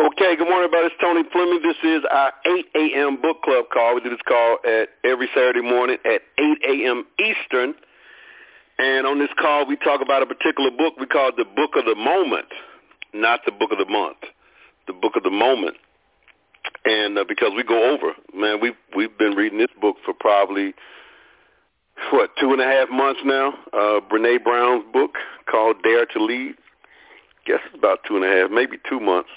Okay, good morning, everybody. It's Tony Fleming. This is our 8 a.m. book club call. We do this call at every Saturday morning at 8 a.m. Eastern. And on this call, we talk about a particular book we call the Book of the Moment, not the Book of the Month, the Book of the Moment. And uh, because we go over, man, we've we've been reading this book for probably what two and a half months now. Uh, Brene Brown's book called Dare to Lead. Guess it's about two and a half, maybe two months.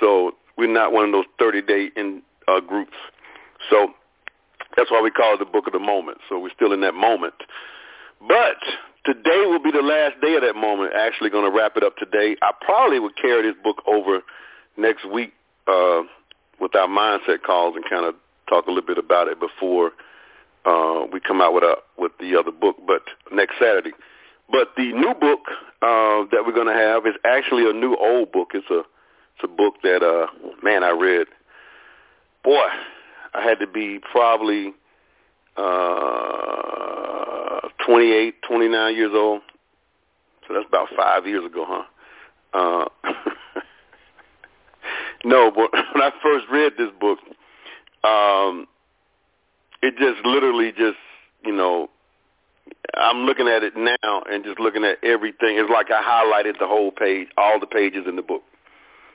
So we're not one of those 30-day in uh, groups. So that's why we call it the book of the moment. So we're still in that moment. But today will be the last day of that moment. Actually going to wrap it up today. I probably would carry this book over next week uh, with our mindset calls and kind of talk a little bit about it before uh, we come out with a with the other book, but next Saturday. But the new book uh, that we're going to have is actually a new old book. It's a it's a book that, uh, man, I read. Boy, I had to be probably uh, 28, 29 years old. So that's about five years ago, huh? Uh, no, but when I first read this book, um, it just literally just, you know, I'm looking at it now and just looking at everything. It's like I highlighted the whole page, all the pages in the book.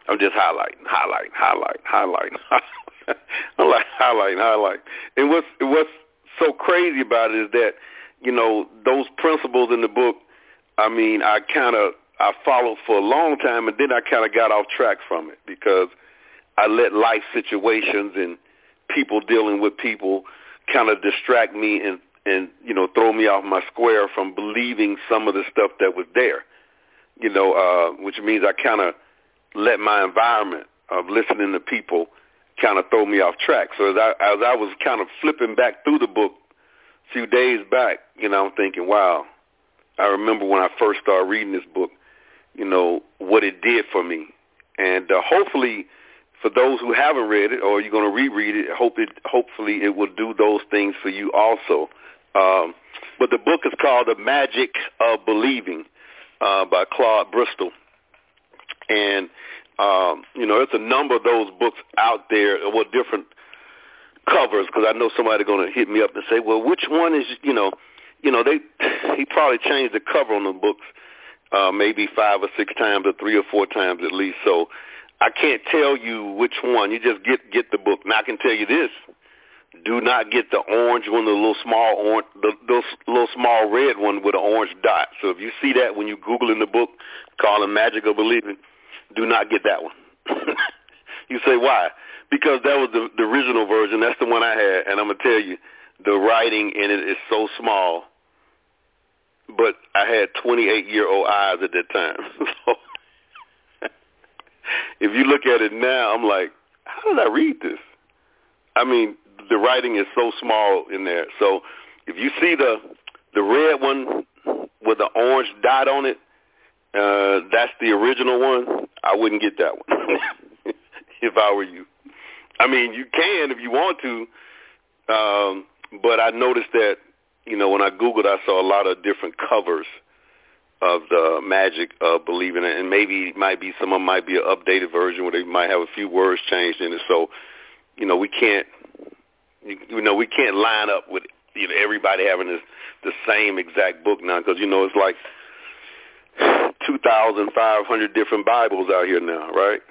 I'm just highlighting, highlighting, highlighting, highlighting. I'm like highlighting, highlighting. And what's what's so crazy about it is that you know those principles in the book. I mean, I kind of I followed for a long time, and then I kind of got off track from it because I let life situations and people dealing with people kind of distract me and and you know throw me off my square from believing some of the stuff that was there. You know, uh, which means I kind of let my environment of listening to people kind of throw me off track. So as I as I was kind of flipping back through the book a few days back, you know, I'm thinking, wow, I remember when I first started reading this book, you know, what it did for me. And uh, hopefully for those who haven't read it or you're going to reread it, hope it hopefully it will do those things for you also. Um, but the book is called The Magic of Believing uh, by Claude Bristol. And um, you know, there's a number of those books out there with different covers because I know somebody going to hit me up and say, well, which one is, you know, you know, they he probably changed the cover on the books uh, maybe five or six times or three or four times at least. So I can't tell you which one. You just get get the book. Now I can tell you this: do not get the orange one, the little small orange, the, the little small red one with an orange dot. So if you see that when you Google in the book, call it Magic of Believing do not get that one. you say why? Because that was the, the original version. That's the one I had, and I'm gonna tell you, the writing in it is so small. But I had 28 year old eyes at that time. so if you look at it now, I'm like, how did I read this? I mean, the writing is so small in there. So if you see the the red one with the orange dot on it, uh, that's the original one. I wouldn't get that one if I were you. I mean, you can if you want to, um, but I noticed that you know when I googled, I saw a lot of different covers of the magic of believing it, and maybe might be some of them might be an updated version where they might have a few words changed in it. So, you know, we can't, you, you know, we can't line up with you know everybody having this the same exact book now because you know it's like 2,500 different Bibles out here now, right?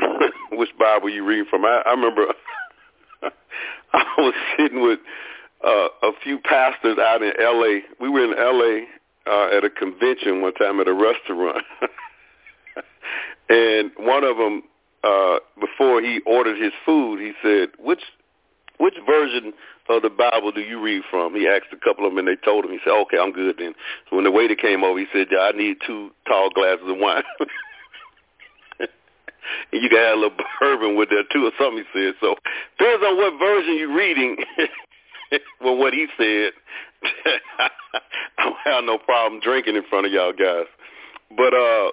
Which Bible you reading from? I, I remember I was sitting with uh, a few pastors out in L.A. We were in L.A. Uh, at a convention one time at a restaurant, and one of them, uh, before he ordered his food, he said, "Which which version of the Bible do you read from? He asked a couple of them, and they told him. He said, okay, I'm good then. So when the waiter came over, he said, yeah, I need two tall glasses of wine. and you can add a little bourbon with that too or something, he said. So depends on what version you're reading. well, what he said, I don't have no problem drinking in front of y'all guys. But uh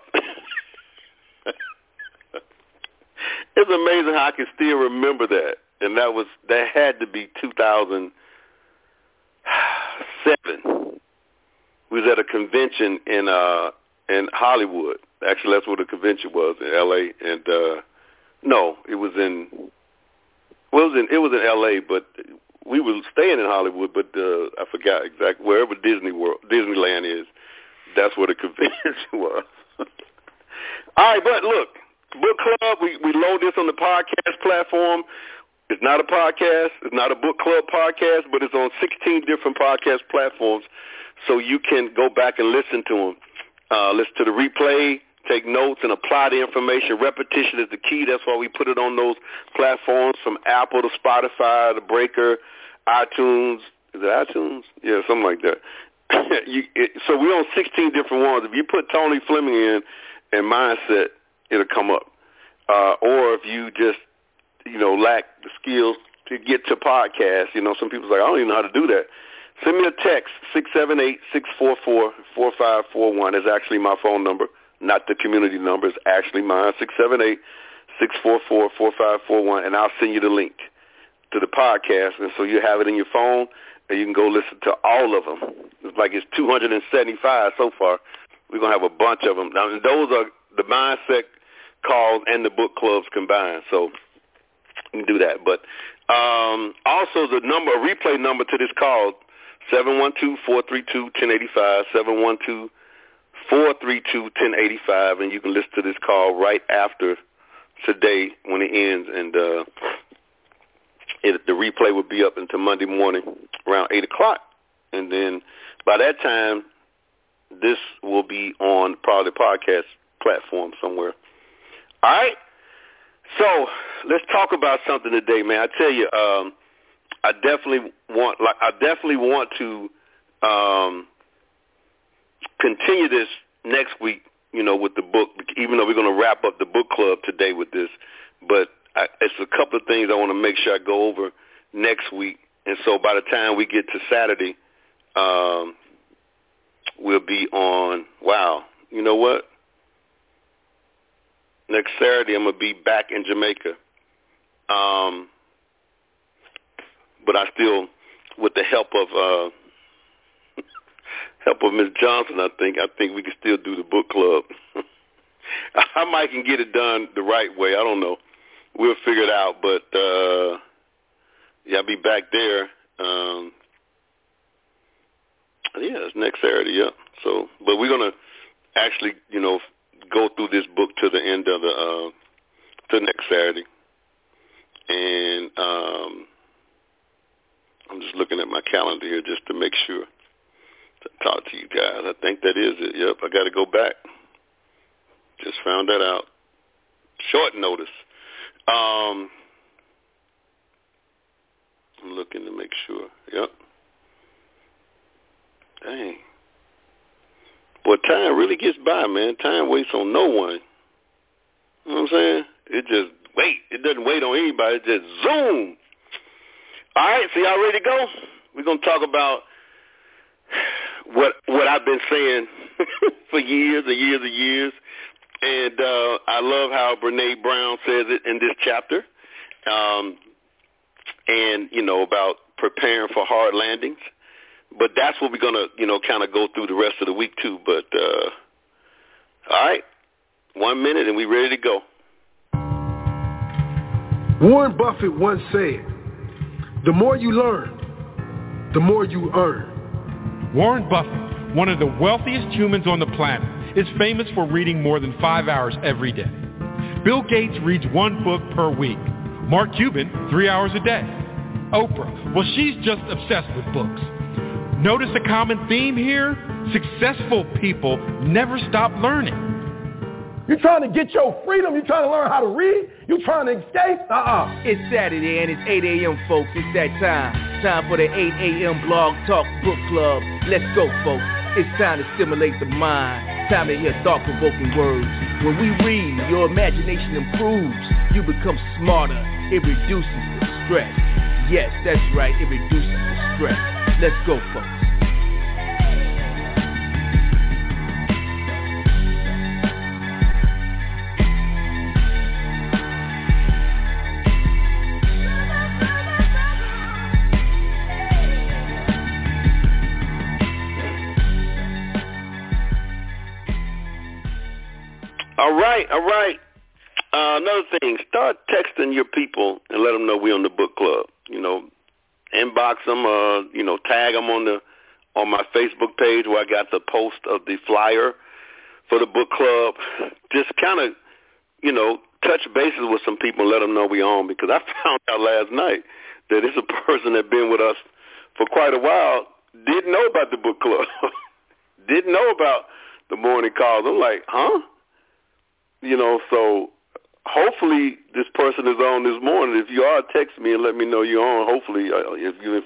it's amazing how I can still remember that and that was that had to be 2007. We was at a convention in uh in Hollywood, Actually, that's where the convention was in L.A. And uh, no, it was in well, it was in it was in L.A. But we were staying in Hollywood, but uh, I forgot exactly wherever Disney World Disneyland is. That's where the convention was. All right, but look, book club. We we load this on the podcast platform. It's not a podcast. It's not a book club podcast, but it's on 16 different podcast platforms, so you can go back and listen to them. Uh, listen to the replay, take notes, and apply the information. Repetition is the key. That's why we put it on those platforms from Apple to Spotify to Breaker, iTunes. Is it iTunes? Yeah, something like that. you, it, so we're on 16 different ones. If you put Tony Fleming in and mindset, it'll come up. Uh, or if you just you know, lack the skills to get to podcasts. You know, some people's like, I don't even know how to do that. Send me a text, six seven eight six four four four five four one is actually my phone number, not the community number. It's actually mine, six seven eight six four four four five four one, and I'll send you the link to the podcast, and so you have it in your phone, and you can go listen to all of them. It's like it's 275 so far. We're gonna have a bunch of them. Now, those are the mindset calls and the book clubs combined. So do that. But um, also the number, replay number to this call, seven one two four three two ten eighty five, seven one two four three two ten eighty five, and you can listen to this call right after today when it ends, and uh, it, the replay will be up until Monday morning around eight o'clock, and then by that time, this will be on probably podcast platform somewhere. All right. So let's talk about something today, man. I tell you, um, I definitely want, like, I definitely want to um, continue this next week. You know, with the book, even though we're going to wrap up the book club today with this, but I, it's a couple of things I want to make sure I go over next week. And so by the time we get to Saturday, um, we'll be on. Wow, you know what? Next Saturday I'm gonna be back in Jamaica. Um, but I still, with the help of uh, help of Miss Johnson, I think I think we can still do the book club. I might can get it done the right way. I don't know. We'll figure it out. But uh, yeah, I'll be back there. Um, yeah, it's next Saturday. Yeah. So, but we're gonna actually, you know, go through this book to the end of the uh, to next Saturday, and um, I'm just looking at my calendar here just to make sure to talk to you guys. I think that is it. Yep, I got to go back. Just found that out. Short notice. Um, I'm looking to make sure. Yep. Dang. But time really gets by, man. Time waits on no one. You know what I'm saying? It just wait. It doesn't wait on anybody. It just zoom. All right, so y'all ready to go? We're gonna talk about what what I've been saying for years and years and years. And uh, I love how Brene Brown says it in this chapter. Um, and, you know, about preparing for hard landings but that's what we're gonna, you know, kind of go through the rest of the week too. But uh, all right, one minute and we ready to go. Warren Buffett once said, "The more you learn, the more you earn." Warren Buffett, one of the wealthiest humans on the planet, is famous for reading more than five hours every day. Bill Gates reads one book per week. Mark Cuban, three hours a day. Oprah, well, she's just obsessed with books. Notice a common theme here? Successful people never stop learning. You're trying to get your freedom? You're trying to learn how to read? You're trying to escape? Uh-uh. It's Saturday and it's 8 a.m., folks. It's that time. Time for the 8 a.m. Blog Talk Book Club. Let's go, folks. It's time to stimulate the mind. Time to hear thought-provoking words. When we read, your imagination improves. You become smarter. It reduces the stress. Yes, that's right. It reduces the stress. Let's go, folks. All right, all right. Uh, another thing, start texting your people and let them know we're on the book club. You know, inbox them, uh, tag them on the on my Facebook page where I got the post of the flyer for the book club. Just kind of, you know, touch bases with some people let them know we on because I found out last night that it's a person that been with us for quite a while didn't know about the book club, didn't know about the morning calls. I'm like, huh? You know, so hopefully this person is on this morning. If you are, text me and let me know you're on. Hopefully, uh, if you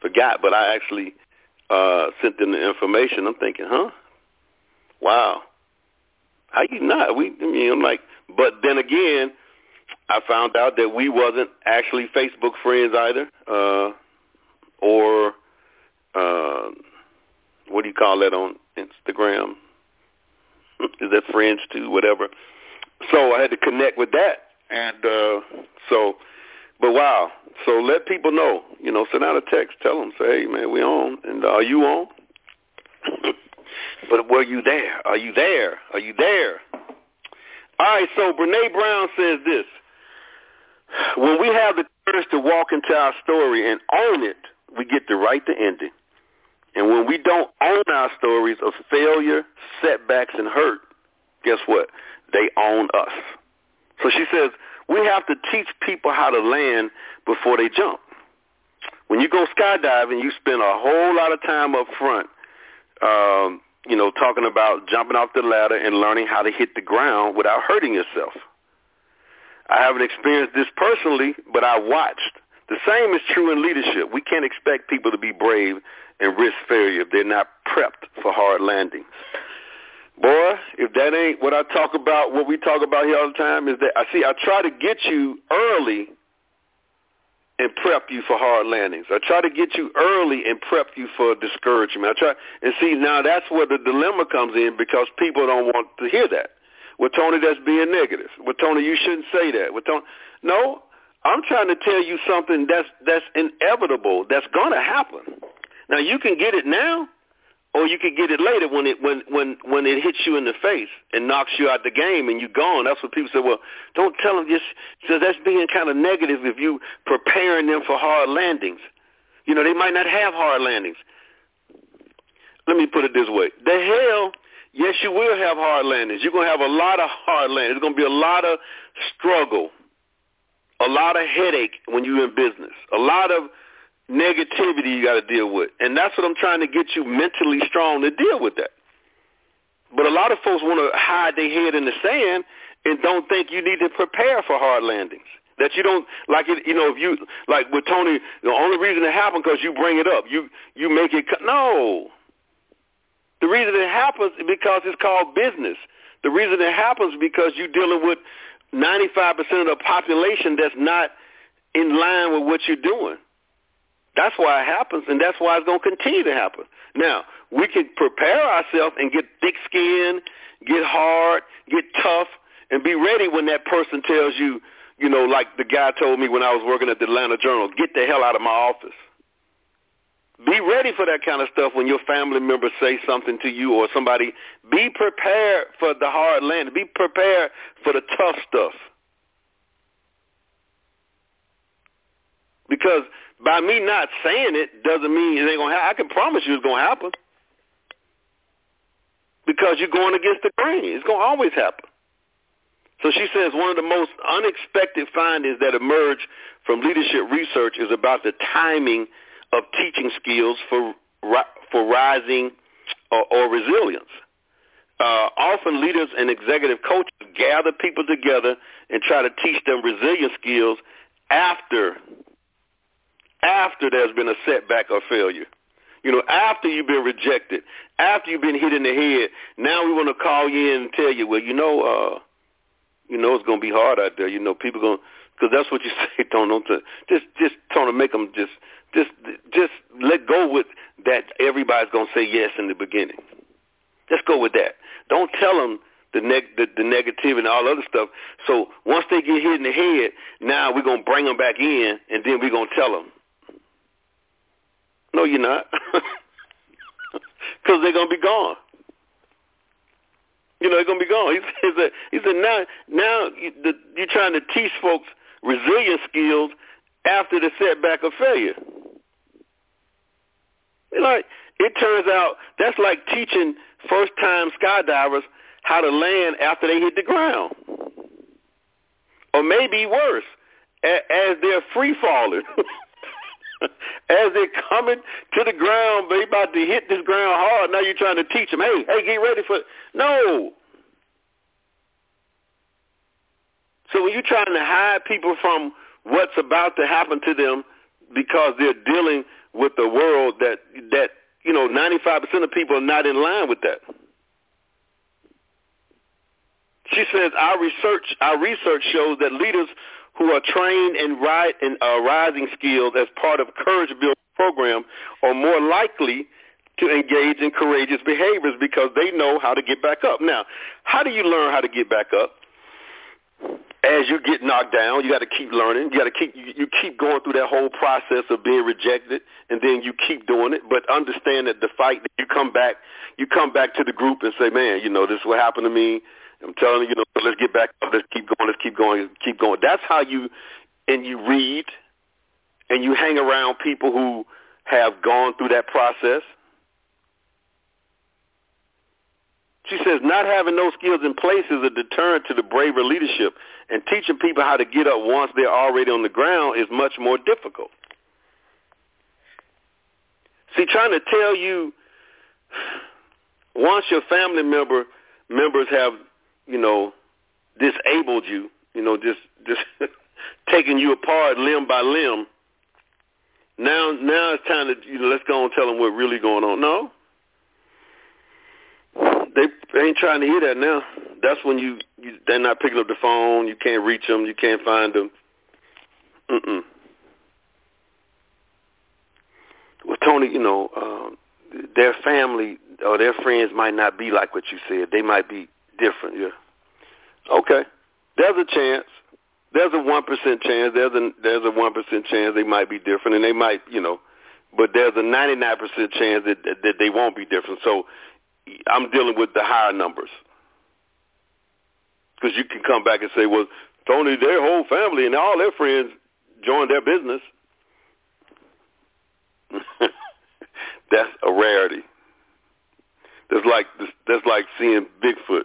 forgot, but I actually uh, sent them the information. I'm thinking, huh? Wow. How you not? We, I mean, I'm like, but then again, I found out that we wasn't actually Facebook friends either, uh, or uh, what do you call that on Instagram? Is that friends too? Whatever. So I had to connect with that, and uh, so, but wow. So let people know. You know, send out a text, tell them, say, hey man, we on, and uh, are you on? but were you there? Are you there? Are you there? All right. So Brene Brown says this: When we have the courage to walk into our story and own it, we get the right to end it. And when we don't own our stories of failure, setbacks, and hurt, guess what? They own us. So she says, we have to teach people how to land before they jump. When you go skydiving, you spend a whole lot of time up front, um, you know, talking about jumping off the ladder and learning how to hit the ground without hurting yourself. I haven't experienced this personally, but I watched. The same is true in leadership. We can't expect people to be brave and risk failure if they're not prepped for hard landings. Boy, if that ain't what I talk about, what we talk about here all the time is that I see I try to get you early and prep you for hard landings. I try to get you early and prep you for discouragement. I try and see now that's where the dilemma comes in because people don't want to hear that. Well, Tony, that's being negative. Well, Tony, you shouldn't say that. Well, Tony, no, I'm trying to tell you something that's that's inevitable. That's going to happen. Now you can get it now, or you could get it later when it when when when it hits you in the face and knocks you out the game and you're gone. That's what people say. Well, don't tell them just so that's being kind of negative if you preparing them for hard landings. You know, they might not have hard landings. Let me put it this way: the hell, yes, you will have hard landings. You're gonna have a lot of hard landings. There's gonna be a lot of struggle, a lot of headache when you're in business, a lot of negativity you got to deal with. And that's what I'm trying to get you mentally strong to deal with that. But a lot of folks want to hide their head in the sand and don't think you need to prepare for hard landings. That you don't like it, you know. If you like with Tony, the only reason it happened because you bring it up. You you make it no. The reason it happens is because it's called business. The reason it happens is because you're dealing with 95% of the population that's not in line with what you're doing. That's why it happens, and that's why it's going to continue to happen. Now, we can prepare ourselves and get thick skin, get hard, get tough, and be ready when that person tells you, you know, like the guy told me when I was working at the Atlanta Journal, get the hell out of my office. Be ready for that kind of stuff when your family members say something to you or somebody. Be prepared for the hard land. Be prepared for the tough stuff. Because by me not saying it doesn't mean it ain't gonna happen. I can promise you it's gonna happen because you're going against the grain. It's gonna always happen. So she says one of the most unexpected findings that emerge from leadership research is about the timing of teaching skills for for rising or, or resilience. Uh, often leaders and executive coaches gather people together and try to teach them resilience skills after after there's been a setback or failure. You know, after you've been rejected, after you've been hit in the head, now we want to call you in and tell you, well, you know, uh, you know, it's gonna be hard out there. You know, people gonna, because that's what you say. Don't just just trying to make them just just just let go with that. Everybody's gonna say yes in the beginning. Just go with that. Don't tell them the, neg- the the negative and all other stuff. So once they get hit in the head, now we're gonna bring them back in, and then we're gonna tell them, no, you're not. Because they're going to be gone. You know, they're gonna be gone. He said, he said now, now you're trying to teach folks resilience skills after the setback of failure. Like it turns out that's like teaching first time skydivers how to land after they hit the ground. Or maybe worse, as they're free falling. as they're coming to the ground, they about to hit this ground hard. Now you're trying to teach them, hey, hey, get ready for it. No. So when you're trying to hide people from what's about to happen to them because they're dealing with a world that that you know 95% of people are not in line with that. She says our research our research shows that leaders who are trained in, ri- in uh, rising skills as part of courage building program are more likely to engage in courageous behaviors because they know how to get back up. Now, how do you learn how to get back up? As you get knocked down, you got to keep learning. You got to keep you, you keep going through that whole process of being rejected, and then you keep doing it. But understand that the fight, that you come back, you come back to the group and say, "Man, you know this is what happened to me. I'm telling you, you know, let's get back up. Let's keep going. Let's keep going. Keep going. That's how you, and you read, and you hang around people who have gone through that process. She says not having those skills in place is a deterrent to the braver leadership, and teaching people how to get up once they're already on the ground is much more difficult. See, trying to tell you once your family member members have you know, disabled you, you know, just just taking you apart limb by limb. Now, now it's time to you know, let's go and tell them what's really going on. No, they ain't trying to hear that now. That's when you, you they're not picking up the phone. You can't reach them. You can't find them. Mm-mm. Well, Tony, you know, um, their family or their friends might not be like what you said. They might be different. Yeah. Okay. There's a chance. There's a one percent chance. There's a there's a one percent chance they might be different, and they might you know, but there's a ninety nine percent chance that that they won't be different. So I'm dealing with the higher numbers because you can come back and say, well, Tony, their whole family and all their friends joined their business. that's a rarity. That's like that's like seeing Bigfoot.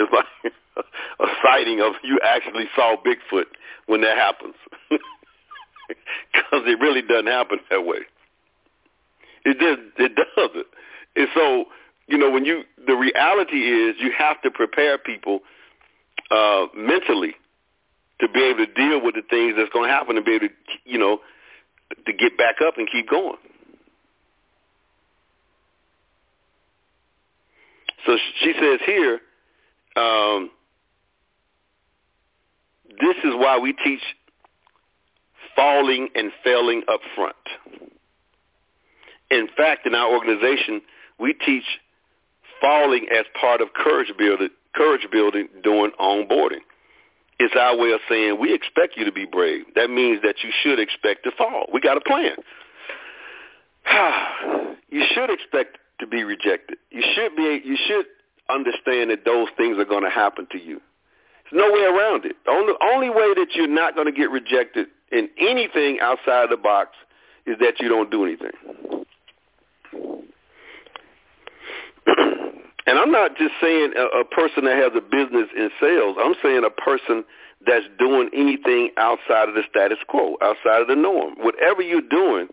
It's like a sighting of you actually saw Bigfoot when that happens. Because it really doesn't happen that way. It just it doesn't. And so, you know, when you the reality is you have to prepare people uh mentally to be able to deal with the things that's going to happen and be able to, you know, to get back up and keep going. So she says here, um, this is why we teach falling and failing up front. In fact, in our organization, we teach falling as part of courage building, courage building during onboarding. It's our way of saying we expect you to be brave. That means that you should expect to fall. We got a plan. you should expect to be rejected. You should be. You should understand that those things are going to happen to you. There's no way around it. The only, only way that you're not going to get rejected in anything outside of the box is that you don't do anything. and I'm not just saying a, a person that has a business in sales. I'm saying a person that's doing anything outside of the status quo, outside of the norm. Whatever you're doing,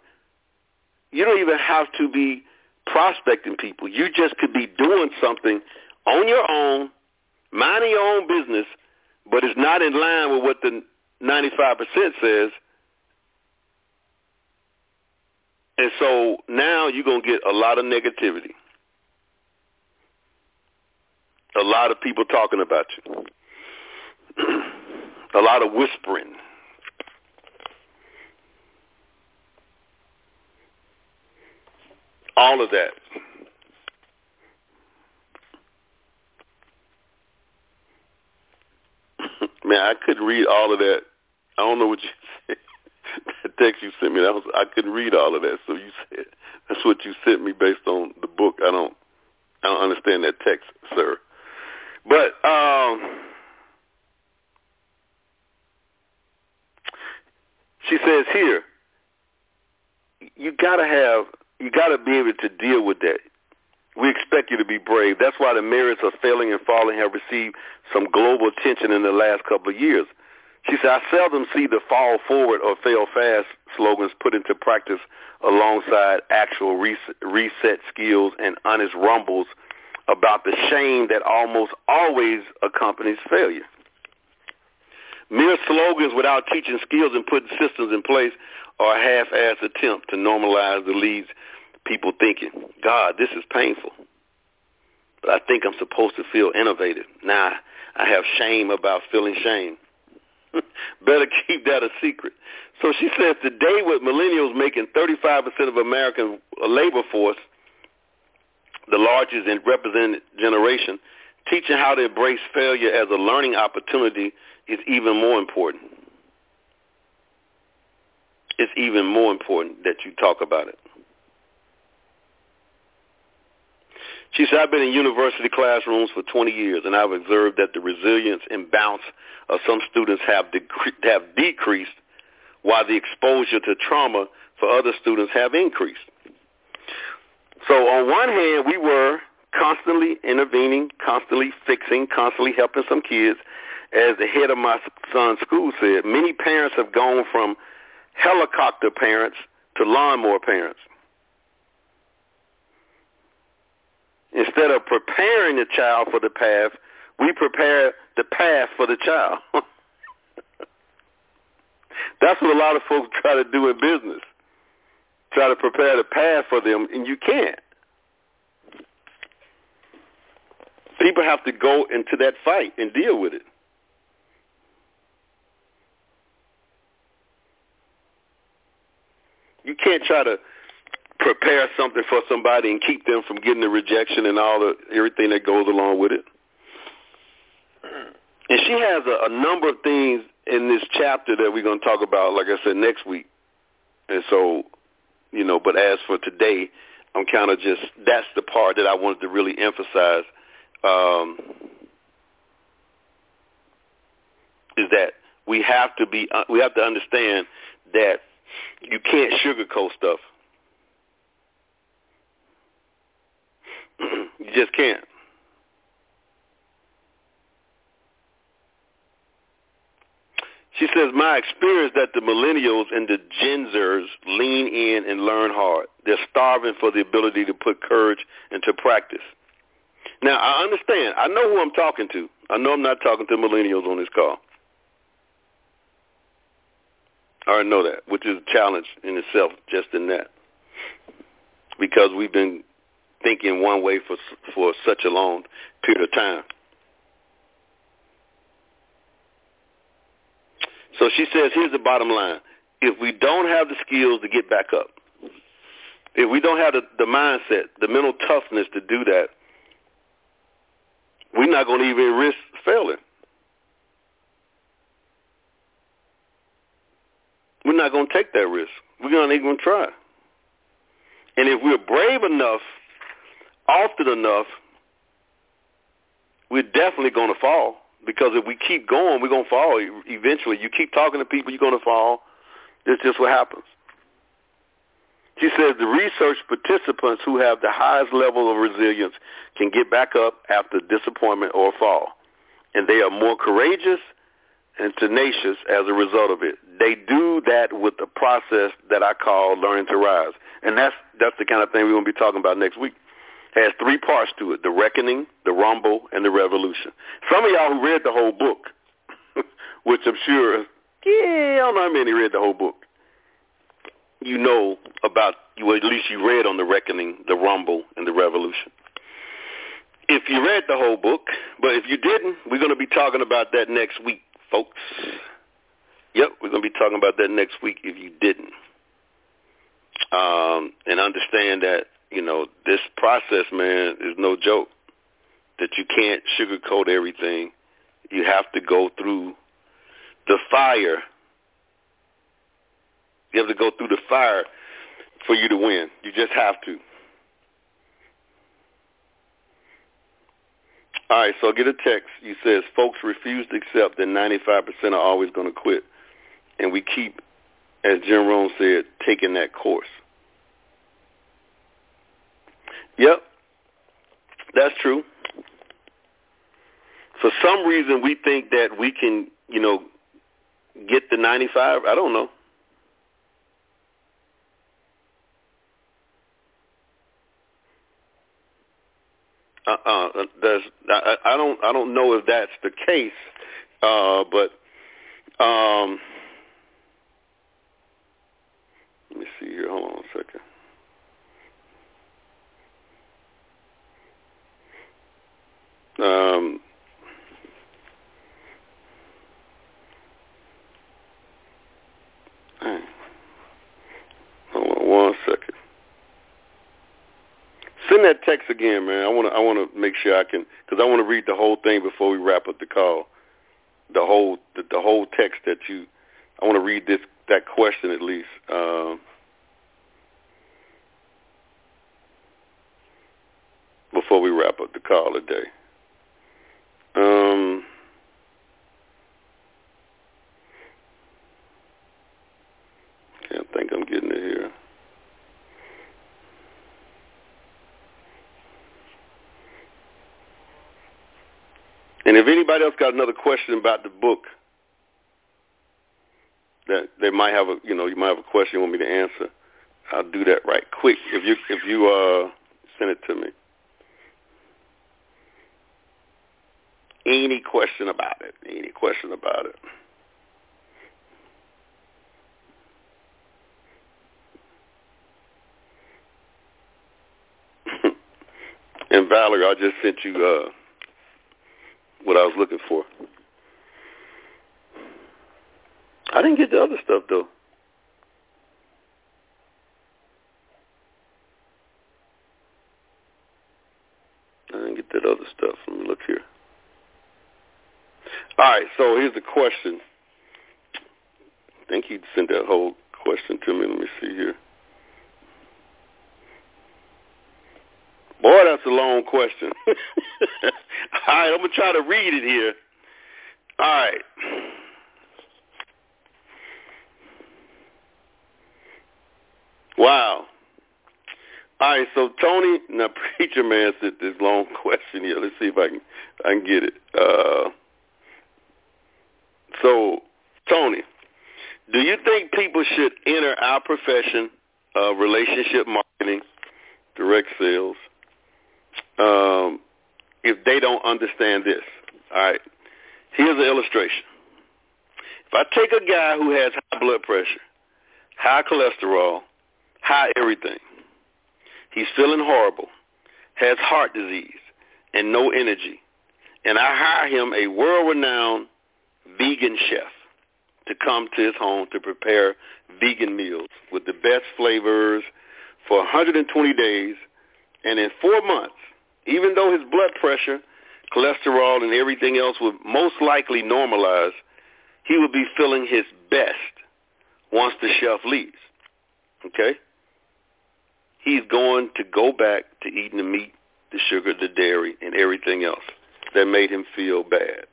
you don't even have to be prospecting people. You just could be doing something on your own, minding your own business, but it's not in line with what the 95% says. And so now you're going to get a lot of negativity. A lot of people talking about you. a lot of whispering. All of that. Man, I couldn't read all of that. I don't know what you said. the text you sent me, that was, I couldn't read all of that. So you said that's what you sent me based on the book. I don't. I don't understand that text, sir. But um, she says here, you gotta have, you gotta be able to deal with that. We expect you to be brave. That's why the merits of failing and falling have received some global attention in the last couple of years. She said, I seldom see the fall forward or fail fast slogans put into practice alongside actual reset skills and honest rumbles about the shame that almost always accompanies failure. Mere slogans without teaching skills and putting systems in place are a half-assed attempt to normalize the leads people thinking, God, this is painful. But I think I'm supposed to feel innovative. Now I have shame about feeling shame. Better keep that a secret. So she says today with millennials making 35% of American uh, labor force, the largest and represented generation, teaching how to embrace failure as a learning opportunity is even more important. It's even more important that you talk about it. She said, I've been in university classrooms for 20 years, and I've observed that the resilience and bounce of some students have, have decreased while the exposure to trauma for other students have increased. So on one hand, we were constantly intervening, constantly fixing, constantly helping some kids. As the head of my son's school said, many parents have gone from helicopter parents to lawnmower parents. Instead of preparing the child for the path, we prepare the path for the child. That's what a lot of folks try to do in business. Try to prepare the path for them, and you can't. People have to go into that fight and deal with it. You can't try to prepare something for somebody and keep them from getting the rejection and all the everything that goes along with it. And she has a, a number of things in this chapter that we're going to talk about, like I said, next week. And so, you know, but as for today, I'm kind of just, that's the part that I wanted to really emphasize, um, is that we have to be, uh, we have to understand that you can't sugarcoat stuff. You just can't. She says, my experience that the millennials and the Gen Zers lean in and learn hard. They're starving for the ability to put courage into practice. Now, I understand. I know who I'm talking to. I know I'm not talking to millennials on this call. I already know that, which is a challenge in itself, just in that. Because we've been thinking one way for for such a long period of time. So she says, here's the bottom line. If we don't have the skills to get back up, if we don't have the, the mindset, the mental toughness to do that, we're not going to even risk failing. We're not going to take that risk. We're not even going to try. And if we're brave enough, often enough, we're definitely going to fall. Because if we keep going, we're going to fall eventually. You keep talking to people, you're going to fall. It's just what happens. She says the research participants who have the highest level of resilience can get back up after disappointment or fall. And they are more courageous and tenacious as a result of it. They do that with the process that I call learning to rise. And that's that's the kind of thing we're going to be talking about next week has three parts to it, the reckoning, the rumble, and the revolution. Some of y'all who read the whole book, which I'm sure, yeah, I don't know how many read the whole book. You know about, well, at least you read on the reckoning, the rumble, and the revolution. If you read the whole book, but if you didn't, we're going to be talking about that next week, folks. Yep, we're going to be talking about that next week if you didn't. Um, and understand that you know, this process, man, is no joke. That you can't sugarcoat everything. You have to go through the fire. You have to go through the fire for you to win. You just have to. All right, so I get a text. You says folks refuse to accept that 95% are always going to quit, and we keep, as Jim Rohn said, taking that course. Yep, that's true. For some reason, we think that we can, you know, get the 95. I don't know. uh, there's, I, I don't I don't know if that's the case, uh, but um, let me see here. Hold on a second. Um, hold on one second. Send that text again, man. I want to I want to make sure I can because I want to read the whole thing before we wrap up the call. The whole the, the whole text that you. I want to read this that question at least. Um, before we wrap up the call today. Um, can't think I'm getting it here. And if anybody else got another question about the book, that they might have a you know you might have a question you want me to answer, I'll do that right quick if you if you uh send it to me. Any question about it? Any question about it? and Valerie, I just sent you uh what I was looking for. I didn't get the other stuff though. I didn't get that other stuff. Let me look here. All right, so here's the question. I think he sent that whole question to me. Let me see here. Boy, that's a long question. All right, I'm going to try to read it here. All right. Wow. All right, so Tony, now preacher man said this long question here. Let's see if I can I can get it. Uh, so, Tony, do you think people should enter our profession of relationship marketing, direct sales, um, if they don't understand this. All right. Here's an illustration. If I take a guy who has high blood pressure, high cholesterol, high everything, he's feeling horrible, has heart disease, and no energy, and I hire him a world-renowned vegan chef to come to his home to prepare vegan meals with the best flavors for 120 days, and in four months, even though his blood pressure, cholesterol, and everything else would most likely normalize, he would be feeling his best once the chef leaves. Okay? He's going to go back to eating the meat, the sugar, the dairy, and everything else that made him feel bad.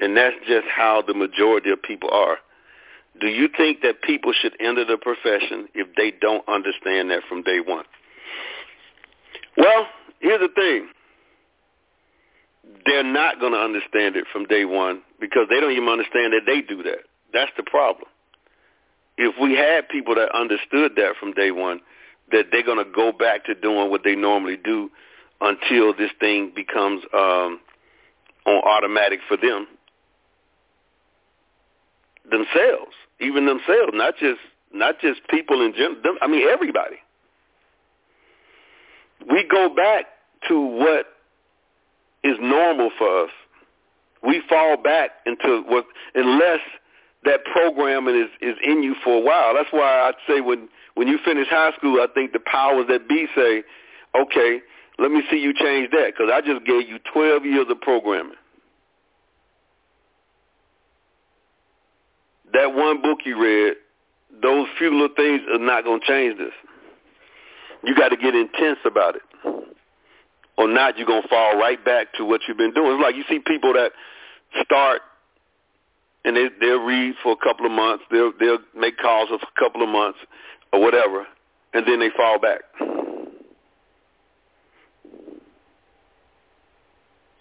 And that's just how the majority of people are. Do you think that people should enter the profession if they don't understand that from day one? Well, here's the thing. They're not going to understand it from day one because they don't even understand that they do that. That's the problem. If we had people that understood that from day one, that they're going to go back to doing what they normally do until this thing becomes um, on automatic for them themselves, even themselves, not just not just people in general. I mean, everybody. We go back to what is normal for us. We fall back into what unless that programming is is in you for a while. That's why I'd say when when you finish high school, I think the powers that be say, okay, let me see you change that because I just gave you 12 years of programming. That one book you read, those few little things are not going to change this. You got to get intense about it. or not, you're gonna fall right back to what you've been doing. It's like you see people that start and they they'll read for a couple of months, they'll they'll make calls for a couple of months or whatever, and then they fall back.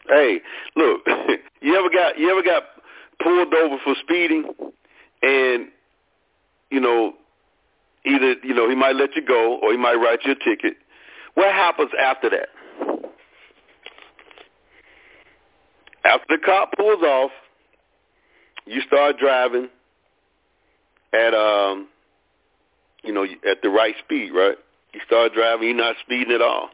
Hey, look, you ever got you ever got pulled over for speeding and you know either you know he might let you go or he might write you a ticket. What happens after that? After the cop pulls off, you start driving at um you know at the right speed, right? You start driving, you're not speeding at all.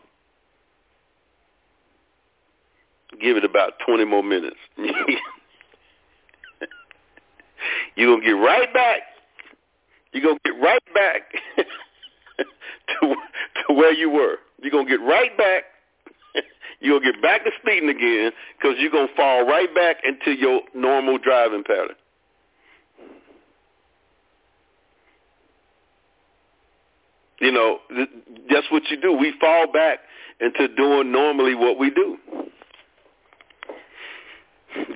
Give it about 20 more minutes. you're going to get right back. You're going to get right back to, to where you were. You're going to get right back. You're going to get back to speeding again because you're going to fall right back into your normal driving pattern. You know, that's what you do. We fall back into doing normally what we do.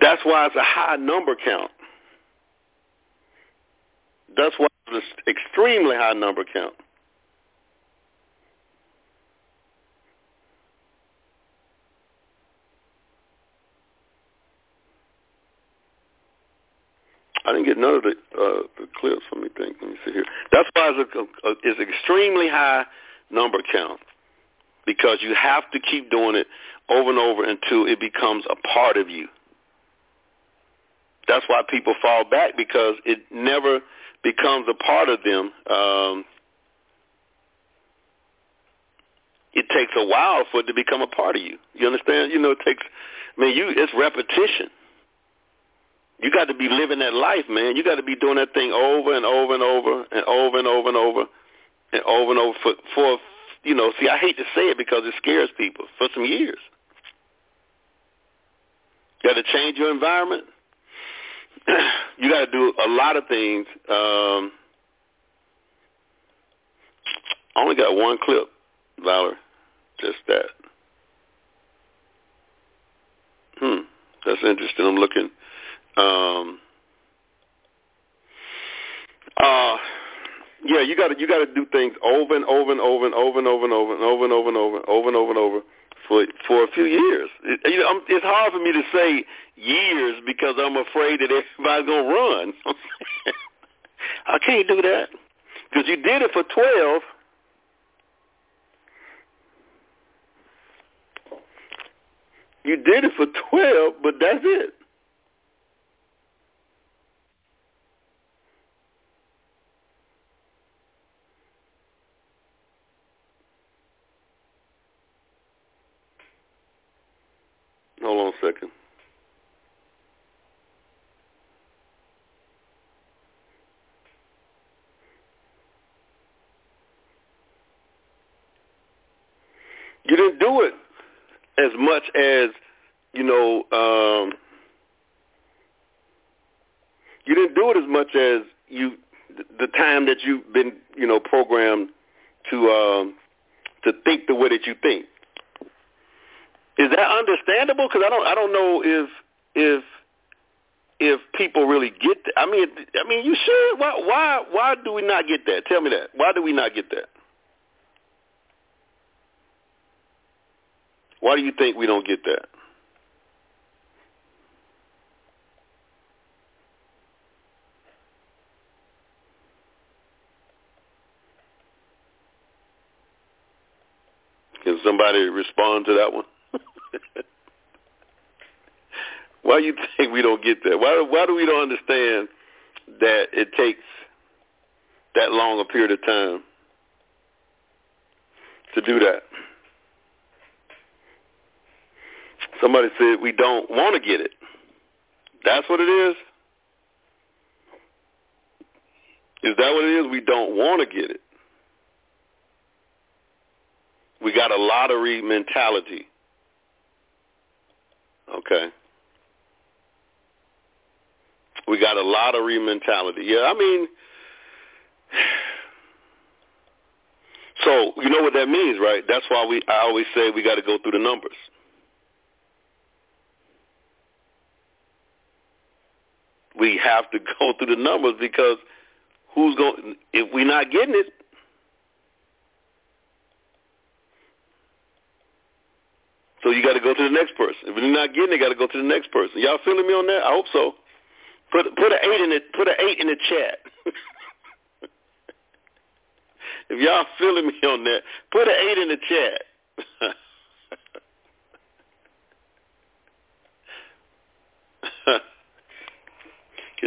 That's why it's a high number count. That's why it's an extremely high number count. I didn't get none of the, uh, the clips. Let me think. Let me see here. That's why it's, a, it's an extremely high number count because you have to keep doing it over and over until it becomes a part of you. That's why people fall back because it never becomes a part of them. Um, it takes a while for it to become a part of you. You understand? You know, it takes. I mean, you it's repetition. You got to be living that life, man. You got to be doing that thing over and over and over and over and over and over and over and over for for you know. See, I hate to say it because it scares people for some years. You got to change your environment. You got to do a lot of things. Um, I only got one clip, Valor. Just that. Hmm, that's interesting. I'm looking. Um, uh, yeah, you got to you got to do things over and over and over and over and over and over and over and over and over and over and over and over for for a few years. It, you know, it's hard for me to say years because I'm afraid that everybody's gonna run. I can't do that because you did it for twelve. You did it for twelve, but that's it. Hold on a second. You didn't do it as much as, you know, um, you didn't do it as much as you the time that you've been, you know, programmed to um, to think the way that you think. Is that understandable? Because I don't I don't know if if if people really get that. I mean, I mean, you should. Why why why do we not get that? Tell me that. Why do we not get that? Why do you think we don't get that? Can somebody respond to that one? why do you think we don't get that? Why why do we don't understand that it takes that long a period of time to do that? Somebody said we don't want to get it. That's what it is. Is that what it is? We don't want to get it. We got a lottery mentality. Okay. We got a lottery mentality. Yeah, I mean, So you know what that means, right? That's why we I always say we got to go through the numbers. We have to go through the numbers because who's going if we're not getting it So you got to go to the next person. If you're not getting it, got to go to the next person. Y'all feeling me on that? I hope so. Put put an eight in it. Put an eight in the chat. if y'all feeling me on that, put an eight in the chat.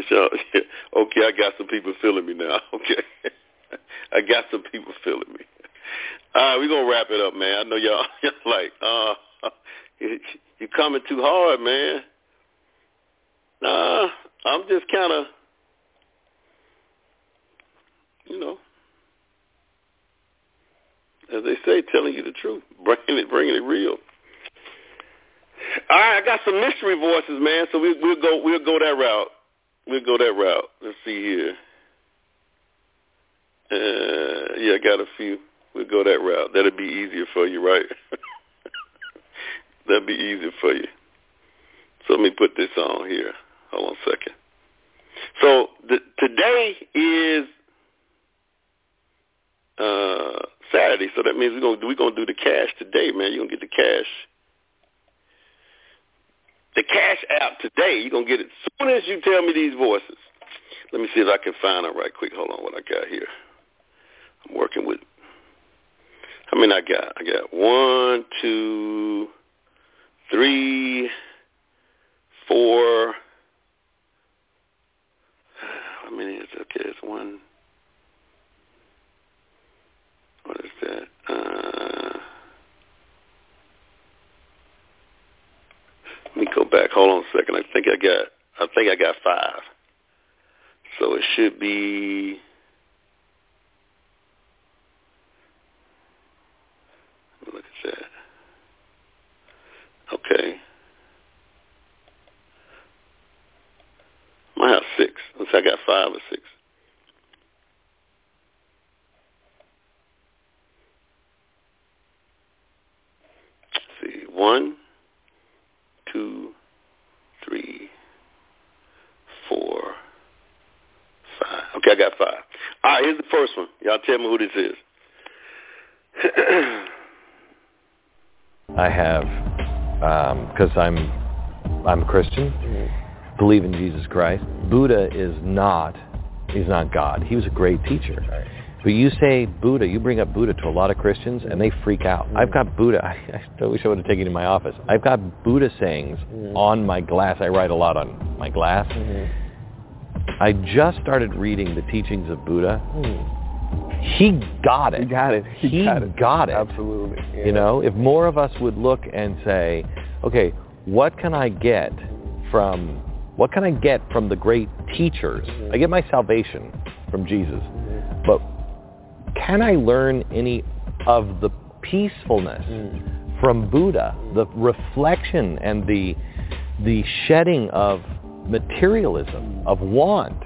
Okay, I got some people feeling me now. Okay, I got some people feeling me. All right, we're gonna wrap it up, man. I know y'all, y'all like, uh, you're coming too hard, man. Nah, I'm just kind of, you know, as they say, telling you the truth, bringing it, bringing it real. All right, I got some mystery voices, man. So we, we'll go, we'll go that route. We'll go that route. Let's see here. Uh, yeah, I got a few. We'll go that route. That'll be easier for you, right? That'd be easy for you. So let me put this on here. Hold on a second. So the, today is uh, Saturday, so that means we're gonna we're gonna do the cash today, man. You're gonna get the cash. The cash app today, you're gonna get it as soon as you tell me these voices. Let me see if I can find them right quick. Hold on, what I got here. I'm working with. How many I got? I got one, two, three, four. How many is okay? It's one. What is that? Uh, let me go back. Hold on a second. I think I got. I think I got five. So it should be. Look at that. Okay. I have six. Let's say I got five or six. Let's see. One, two, three, four, five. Okay, I got five. All right, here's the first one. Y'all tell me who this is. I have, because um, I'm, I'm a Christian, mm-hmm. believe in Jesus Christ. Buddha is not, he's not God. He was a great teacher. Right. But you say Buddha, you bring up Buddha to a lot of Christians, and they freak out. Mm-hmm. I've got Buddha. I, I wish I would have taken you to my office. I've got Buddha sayings mm-hmm. on my glass. I write a lot on my glass. Mm-hmm. I just started reading the teachings of Buddha. Mm he got it. He got it. He, he got, it. got, it. Absolutely. Yeah. You know, if more of us would look and say, okay, what can I get from what can I get from the great teachers? Mm-hmm. I get my salvation from Jesus. Mm-hmm. But can I learn any of the peacefulness mm-hmm. from Buddha, the reflection and the the shedding of materialism, of want?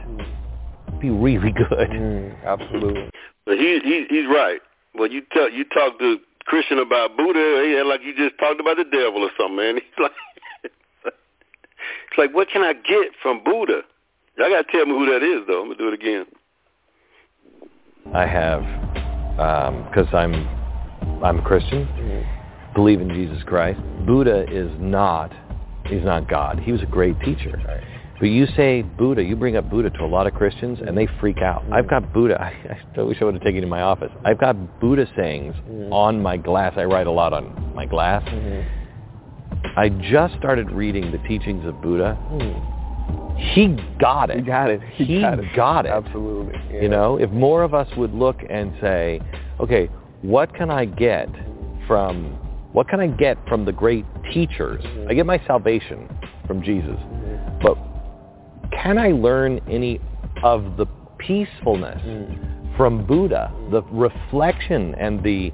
Be really good. Mm, absolutely. But he, he he's right. When you tell you talk to Christian about Buddha, he like you just talked about the devil or something, man. He's like, it's like, what can I get from Buddha? Y'all gotta tell me who that is, though. I'm gonna do it again. I have, because um, I'm I'm a Christian, mm-hmm. believe in Jesus Christ. Buddha is not, he's not God. He was a great teacher. Right. But you say Buddha, you bring up Buddha to a lot of Christians, and they freak out. I've got Buddha. I, I wish I would have taken you to my office. I've got Buddha sayings mm-hmm. on my glass. I write a lot on my glass. Mm-hmm. I just started reading the teachings of Buddha. Mm. He got it. He got it. He, he got, it. got, it. Absolutely. Yeah. You know, if more of us would look and say, okay, what can I get from what can I get from the great teachers? Mm-hmm. I get my salvation from Jesus. Mm-hmm. But can I learn any of the peacefulness mm. from Buddha, the reflection and the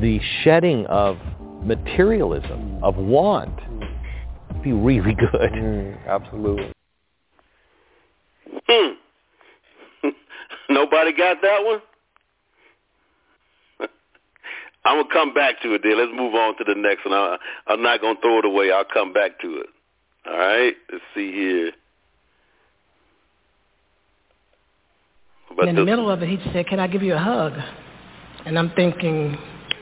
the shedding of materialism, of want? Be really good. Mm, absolutely. Hmm. Nobody got that one? I'm gonna come back to it. Then let's move on to the next one. I, I'm not gonna throw it away. I'll come back to it. All right. Let's see here. And in the middle of it, he said, "Can I give you a hug?" And I'm thinking,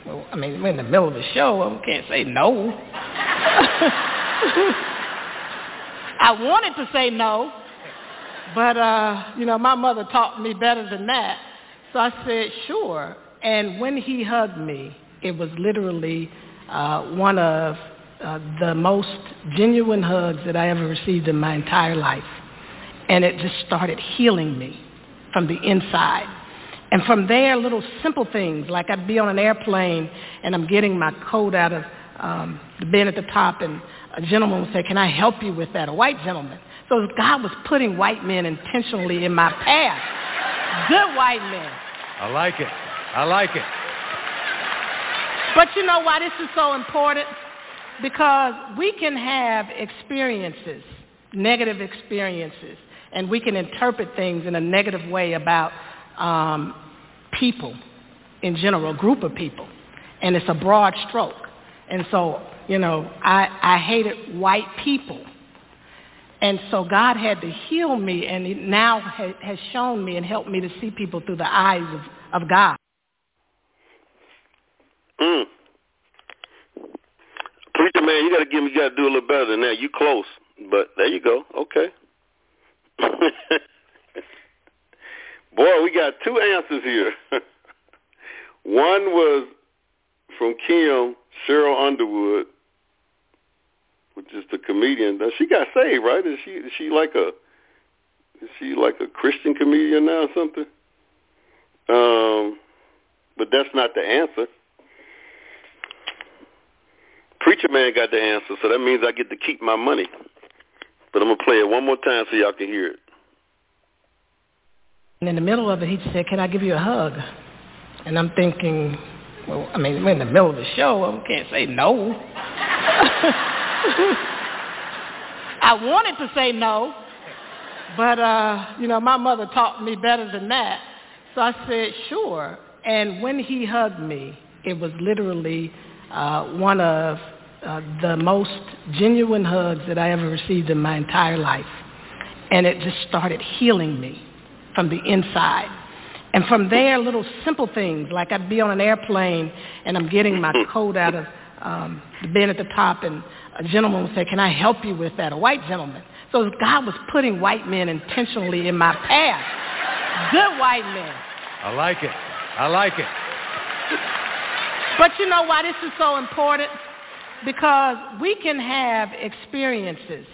well, I mean, we're in the middle of a show. I can't say no. I wanted to say no, but uh, you know, my mother taught me better than that. So I said, "Sure." And when he hugged me, it was literally uh, one of uh, the most genuine hugs that I ever received in my entire life. And it just started healing me from the inside. And from there, little simple things, like I'd be on an airplane and I'm getting my coat out of um, the bin at the top and a gentleman would say, can I help you with that? A white gentleman. So God was putting white men intentionally in my path. Good white men. I like it. I like it. But you know why this is so important? Because we can have experiences, negative experiences, and we can interpret things in a negative way about um, people in general, a group of people. And it's a broad stroke. And so, you know, I, I hated white people. And so God had to heal me, and he now ha- has shown me and helped me to see people through the eyes of, of God. Mm. Preacher man, you gotta give me you gotta do a little better than that. You close. But there you go. Okay. Boy, we got two answers here. One was from Kim Sheryl Underwood, which is the comedian. Now, she got saved, right? Is she is she like a is she like a Christian comedian now or something? Um, but that's not the answer. Preacher man got the answer, so that means I get to keep my money. But I'm gonna play it one more time so y'all can hear it. And in the middle of it, he said, "Can I give you a hug?" And I'm thinking, well, I mean, we're in the middle of the show. I can't say no. I wanted to say no, but uh, you know, my mother taught me better than that. So I said, "Sure." And when he hugged me, it was literally uh, one of uh, the most genuine hugs that I ever received in my entire life. And it just started healing me from the inside. And from there, little simple things, like I'd be on an airplane and I'm getting my coat out of um, the bin at the top and a gentleman would say, can I help you with that? A white gentleman. So God was putting white men intentionally in my path. Good white men. I like it. I like it. But you know why this is so important? Because we can have experiences,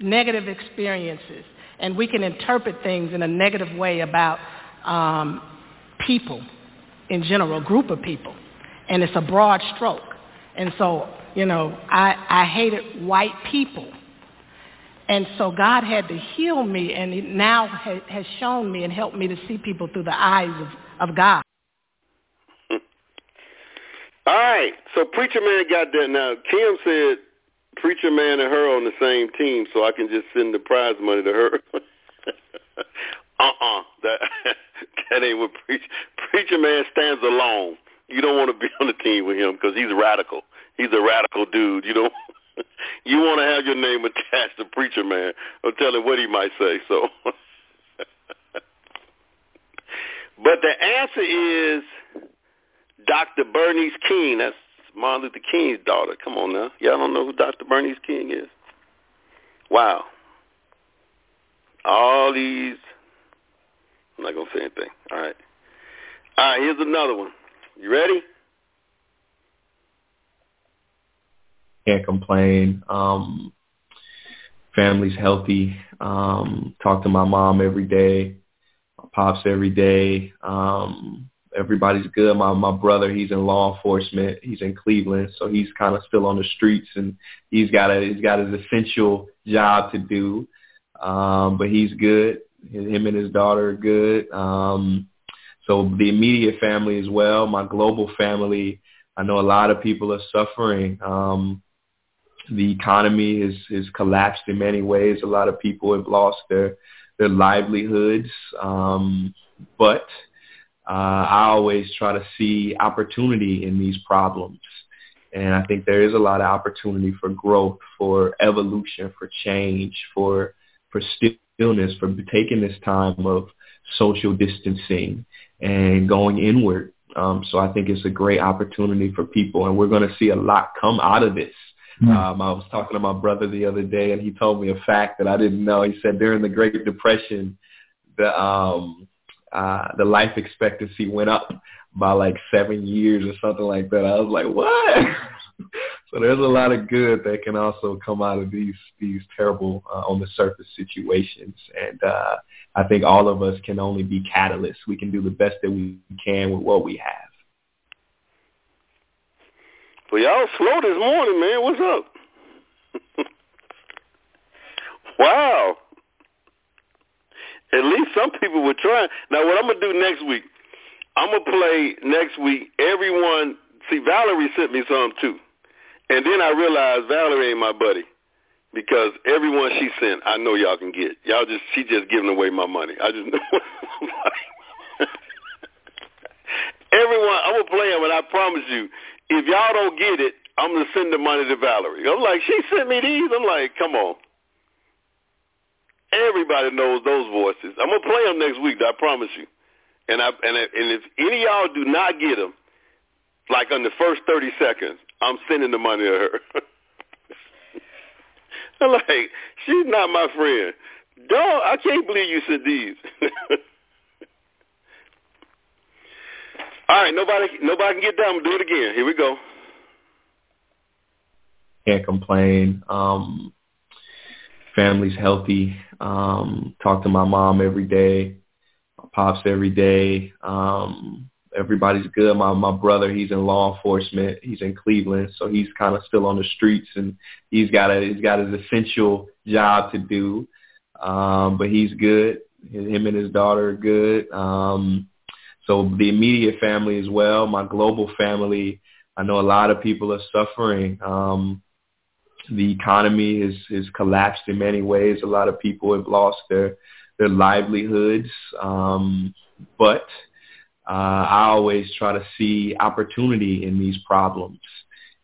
negative experiences, and we can interpret things in a negative way about um, people in general, group of people. And it's a broad stroke. And so, you know, I, I hated white people. And so God had to heal me, and now ha- has shown me and helped me to see people through the eyes of, of God. All right. So Preacher Man got that. Now Kim said Preacher Man and her on the same team, so I can just send the prize money to her. uh-uh. That that ain't what Preacher Preacher Man stands alone. You don't want to be on the team with him because he's radical. He's a radical dude. You don't. You want to have your name attached to Preacher Man. I'm telling what he might say. So, but the answer is Dr. Bernice King. That's Martin Luther King's daughter. Come on now. Y'all don't know who Dr. Bernice King is? Wow. All these. I'm not going to say anything. All right. All right, here's another one. You ready? Can't complain. Um, family's healthy. Um, talk to my mom every day, my pops every day. Um, everybody's good. My my brother, he's in law enforcement. He's in Cleveland, so he's kind of still on the streets, and he's got a he's got his essential job to do. Um, but he's good. Him and his daughter are good. Um, so the immediate family as well. My global family. I know a lot of people are suffering. Um, the economy is is collapsed in many ways. A lot of people have lost their their livelihoods. Um, but uh, I always try to see opportunity in these problems. And I think there is a lot of opportunity for growth, for evolution, for change, for for stillness, for taking this time of social distancing and going inward. Um, so I think it's a great opportunity for people, and we're going to see a lot come out of this. Mm-hmm. Um, I was talking to my brother the other day, and he told me a fact that I didn't know. He said during the Great Depression, the um, uh, the life expectancy went up by like seven years or something like that. I was like, what? so there's a lot of good that can also come out of these these terrible uh, on the surface situations, and uh, I think all of us can only be catalysts. We can do the best that we can with what we have. Well, y'all slow this morning, man. What's up? wow. At least some people were trying. Now, what I'm gonna do next week? I'm gonna play next week. Everyone, see, Valerie sent me some too, and then I realized Valerie ain't my buddy because everyone she sent, I know y'all can get. Y'all just she just giving away my money. I just know. everyone, I'm gonna play them, and I promise you, if y'all don't get it, I'm gonna send the money to Valerie. I'm like, she sent me these. I'm like, come on. Everybody knows those voices. I'm gonna play them next week. I promise you. And I and and if any of y'all do not get them, like on the first 30 seconds, I'm sending the money to her. I'm like, she's not my friend. Dog, I can't believe you said these. All right, nobody nobody can get down. Do it again. Here we go. Can't complain. Um, family's healthy. Um, talk to my mom every day, my pops every day. Um, everybody's good. My my brother, he's in law enforcement. He's in Cleveland, so he's kind of still on the streets, and he's got a he's got his essential job to do. Um, but he's good. Him and his daughter are good. Um, so the immediate family as well, my global family. I know a lot of people are suffering. Um, the economy is is collapsed in many ways. A lot of people have lost their their livelihoods. Um, but uh, I always try to see opportunity in these problems.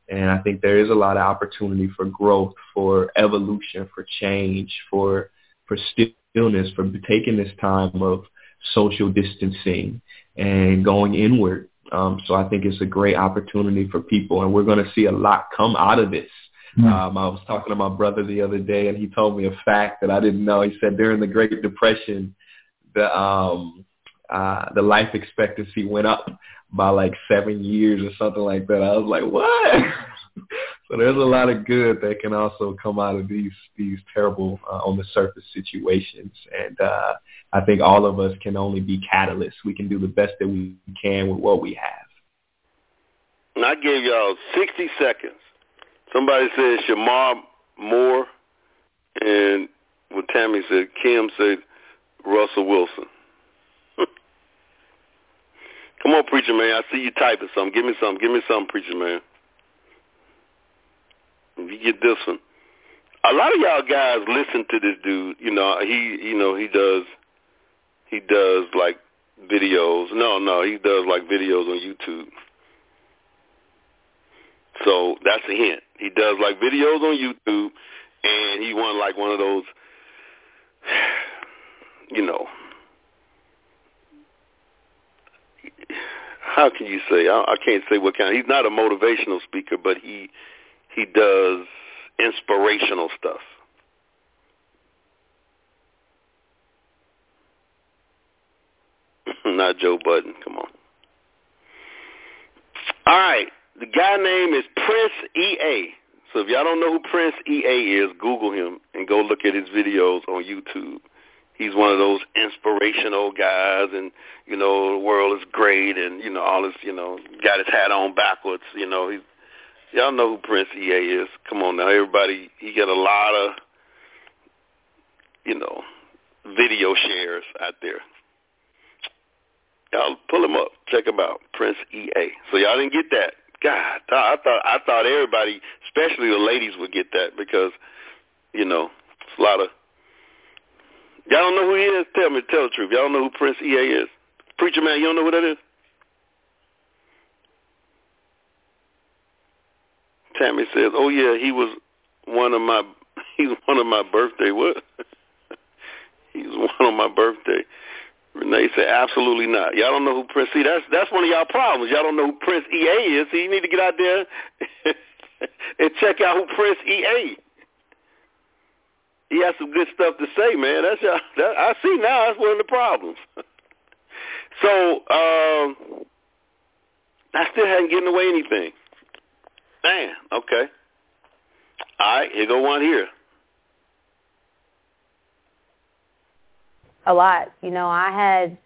And I think there is a lot of opportunity for growth, for evolution, for change, for for stillness, for taking this time of social distancing and going inward. Um, so I think it's a great opportunity for people, and we're going to see a lot come out of this. Mm-hmm. Um, I was talking to my brother the other day, and he told me a fact that I didn't know. He said during the Great Depression, the um, uh, the life expectancy went up by like seven years or something like that. I was like, what? so there's a lot of good that can also come out of these these terrible uh, on the surface situations, and uh, I think all of us can only be catalysts. We can do the best that we can with what we have. And I gave y'all 60 seconds Somebody said Shemar Moore, and what Tammy said, Kim said Russell Wilson. Come on, preacher man. I see you typing something. Give me something. Give me something, preacher man. If you get this one. A lot of y'all guys listen to this dude. You know, he you know, he does he does like videos. No, no, he does like videos on YouTube. So that's a hint. He does like videos on YouTube, and he won like one of those, you know, how can you say? I, I can't say what kind. He's not a motivational speaker, but he he does inspirational stuff. not Joe Budden. Come on. All right. The guy name is Prince EA. So if y'all don't know who Prince EA is, Google him and go look at his videos on YouTube. He's one of those inspirational guys, and you know the world is great, and you know all this, you know, got his hat on backwards. You know, he's y'all know who Prince EA is. Come on now, everybody. He got a lot of, you know, video shares out there. Y'all pull him up, check him out, Prince EA. So y'all didn't get that. God, I thought I thought everybody, especially the ladies, would get that because, you know, it's a lot of. Y'all don't know who he is? Tell me, tell the truth. Y'all don't know who Prince EA is? Preacher man, you don't know who that is? Tammy says, "Oh yeah, he was one of my he's one of my birthday what? he's one of my birthday." Renee said, "Absolutely not. Y'all don't know who Prince. See, that's that's one of y'all problems. Y'all don't know who Prince EA is. So you need to get out there and check out who Prince EA. He has some good stuff to say, man. That's y'all. That, I see now. That's one of the problems. so um, I still hadn't given away anything. Man, okay. All right, here go one here. A lot. You know, I had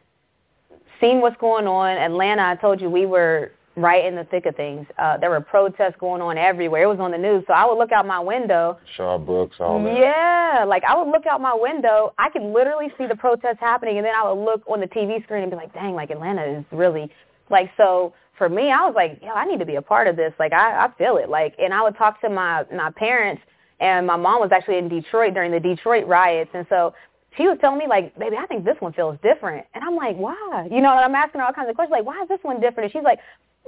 seen what's going on. Atlanta, I told you we were right in the thick of things. Uh, there were protests going on everywhere. It was on the news. So I would look out my window. Shaw Brooks, all that. Yeah, like I would look out my window. I could literally see the protests happening, and then I would look on the TV screen and be like, dang, like Atlanta is really like so for me, I was like, yo, I need to be a part of this. Like, I, I feel it. Like, and I would talk to my my parents, and my mom was actually in Detroit during the Detroit riots, and so she was telling me like, baby, I think this one feels different, and I'm like, why? You know, and I'm asking her all kinds of questions, like, why is this one different? And she's like,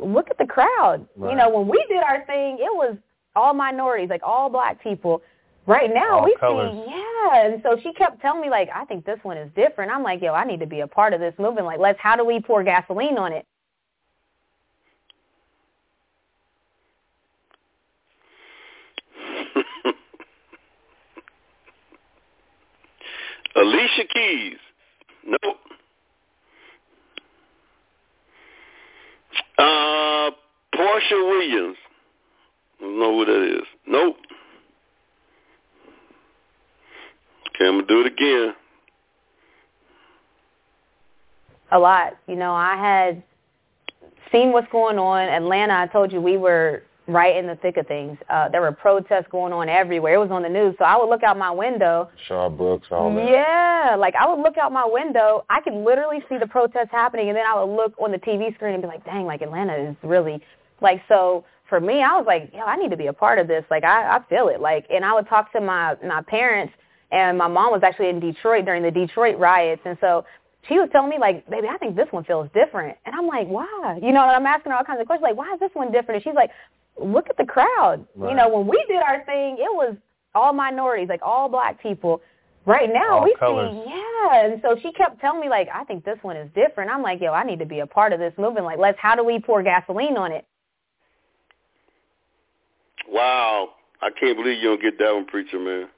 look at the crowd. Right. You know, when we did our thing, it was all minorities, like all black people. Right now, All we colors. see, yeah. And so she kept telling me like, I think this one is different. I'm like, yo, I need to be a part of this movement. Like, let's. How do we pour gasoline on it? Alicia Keys. Nope. Uh, Porsha Williams. I don't know who that is. Nope. Okay, I'm gonna do it again. a lot. You know, I had seen what's going on. Atlanta, I told you we were right in the thick of things. Uh, there were protests going on everywhere. It was on the news. So I would look out my window. Shaw Brooks, all that. Yeah, like I would look out my window. I could literally see the protests happening, and then I would look on the TV screen and be like, dang, like Atlanta is really like so. For me, I was like, yo, I need to be a part of this. Like I, I feel it. Like, and I would talk to my my parents, and my mom was actually in Detroit during the Detroit riots, and so she was telling me like, baby, I think this one feels different. And I'm like, why? You know, and I'm asking her all kinds of questions like, why is this one different? And she's like, look at the crowd. Right. You know, when we did our thing, it was all minorities, like all black people. Right now, All we colors. see, yeah. And so she kept telling me like, I think this one is different. I'm like, yo, I need to be a part of this movement. Like, let's. How do we pour gasoline on it? Wow. I can't believe you don't get that one, preacher man.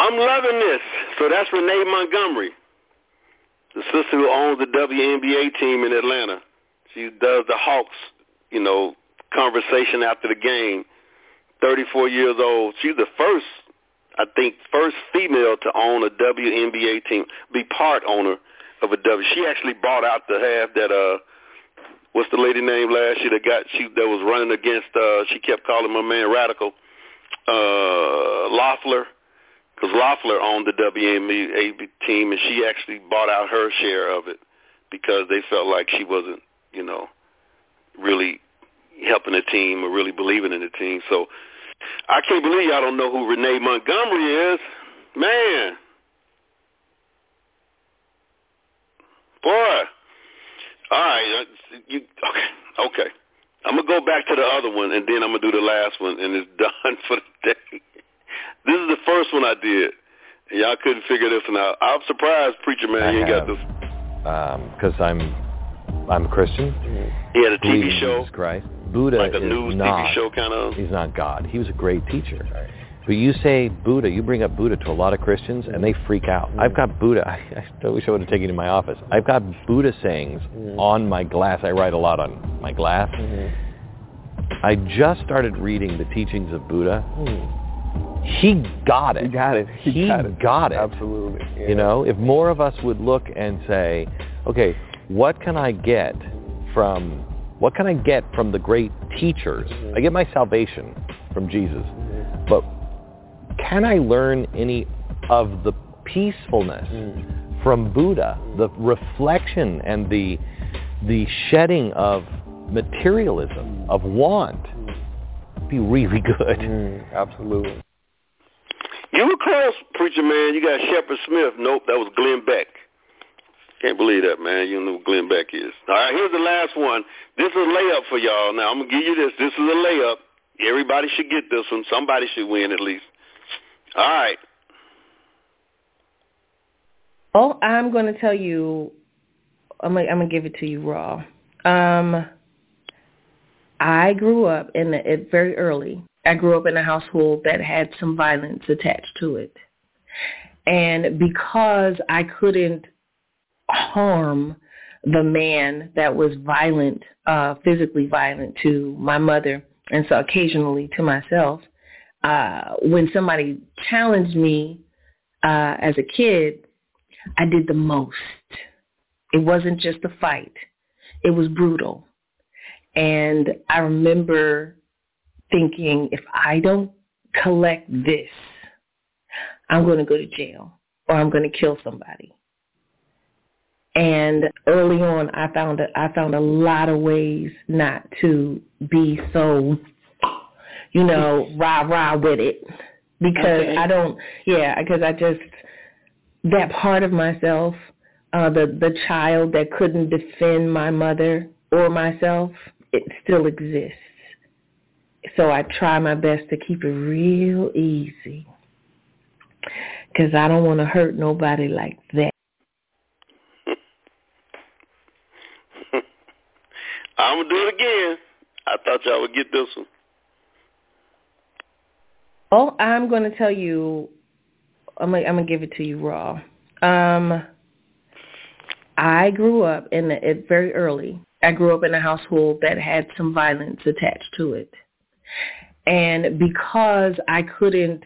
I'm loving this. So that's Renee Montgomery, the sister who owns the WNBA team in Atlanta. She does the Hawks, you know, conversation after the game. 34 years old. She's the first, I think, first female to own a WNBA team, be part owner of a W. She actually bought out the half that uh what's the lady name last year that got she that was running against uh she kept calling my man radical uh Loeffler because Loeffler owned the WNBA team and she actually bought out her share of it because they felt like she wasn't you know really helping the team or really believing in the team. So I can't believe y'all don't know who Renee Montgomery is. Man. Boy. All right, uh, you okay? Okay, I'm gonna go back to the other one, and then I'm gonna do the last one, and it's done for the day. This is the first one I did, and y'all couldn't figure this one out. I'm surprised, preacher man, I you ain't got this. because um, I'm I'm a Christian. He had a TV show, Jesus Christ. Buddha like a is news not. TV show, kind of. He's not God. He was a great teacher. But you say Buddha, you bring up Buddha to a lot of Christians, and they freak out. Mm. I've got Buddha. I, I wish I would have taken you to my office. I've got Buddha sayings mm. on my glass. I write a lot on my glass. Mm-hmm. I just started reading the teachings of Buddha. Mm. He got it. He got it. He, He got it. got it. Absolutely. Yeah. You know, if more of us would look and say, okay, what can I get from what can I get from the great teachers? I get my salvation from Jesus. But can I learn any of the peacefulness from Buddha, the reflection and the the shedding of materialism, of want? Be really good. Mm, absolutely. You were close, preacher man. You got Shepard Smith. Nope, that was Glenn Beck. Can't believe that, man. You know who Glenn Beck is. All right, here's the last one. This is a layup for y'all. Now, I'm going to give you this. This is a layup. Everybody should get this one. Somebody should win at least. All right. Oh, I'm going to tell you, I'm going to give it to you raw. Um, I grew up in the, it very early. I grew up in a household that had some violence attached to it. And because I couldn't harm the man that was violent, uh, physically violent to my mother, and so occasionally to myself, uh, when somebody challenged me uh, as a kid, I did the most. It wasn't just a fight. It was brutal. And I remember thinking, if I don't collect this, I'm going to go to jail or I'm going to kill somebody. And early on, I found a, I found a lot of ways not to be so, you know, rah rah with it because okay. I don't, yeah, because I just that part of myself, uh, the the child that couldn't defend my mother or myself, it still exists. So I try my best to keep it real easy because I don't want to hurt nobody like that. I'm gonna do it again. I thought y'all would get this one. Oh, I'm going to tell you. I'm gonna, I'm gonna give it to you raw. Um, I grew up in the, it very early. I grew up in a household that had some violence attached to it, and because I couldn't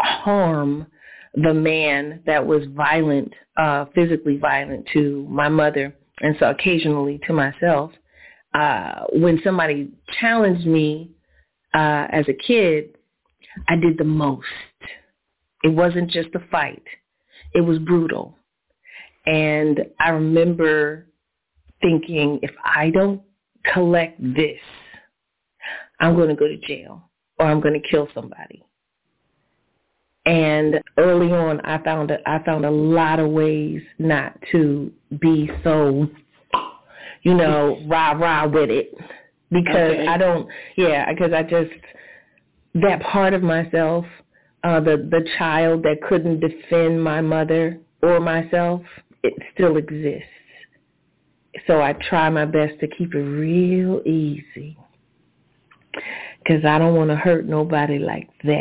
harm the man that was violent, uh, physically violent to my mother, and so occasionally to myself, uh, when somebody challenged me uh, as a kid, I did the most. It wasn't just a fight. It was brutal. And I remember thinking, if I don't collect this, I'm going to go to jail or I'm going to kill somebody. And early on, I found a, I found a lot of ways not to be so you know, rah rah with it because okay. I don't, yeah, because I just that part of myself, uh, the the child that couldn't defend my mother or myself, it still exists. So I try my best to keep it real easy because I don't want to hurt nobody like that.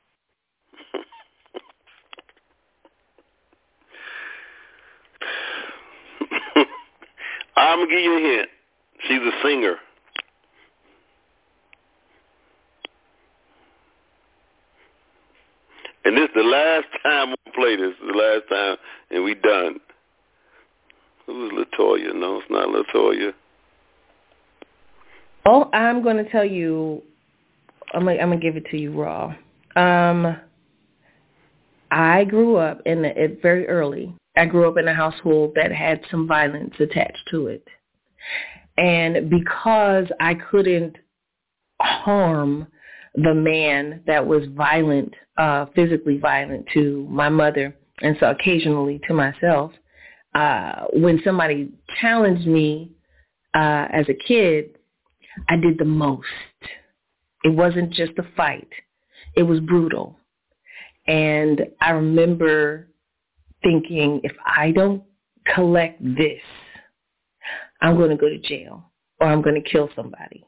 I'm gonna give you a hint. She's a singer. And this is the last time we play this. The last time, and we done. Who's Latoya? No, it's not Latoya. Oh, I'm going to tell you. I'm gonna, I'm gonna give it to you raw. Um, I grew up in the, it very early. I grew up in a household that had some violence attached to it. And because I couldn't harm the man that was violent, uh, physically violent to my mother, and so occasionally to myself, uh, when somebody challenged me uh, as a kid, I did the most. It wasn't just a fight. It was brutal. And I remember thinking, if I don't collect this, I'm going to go to jail or I'm going to kill somebody.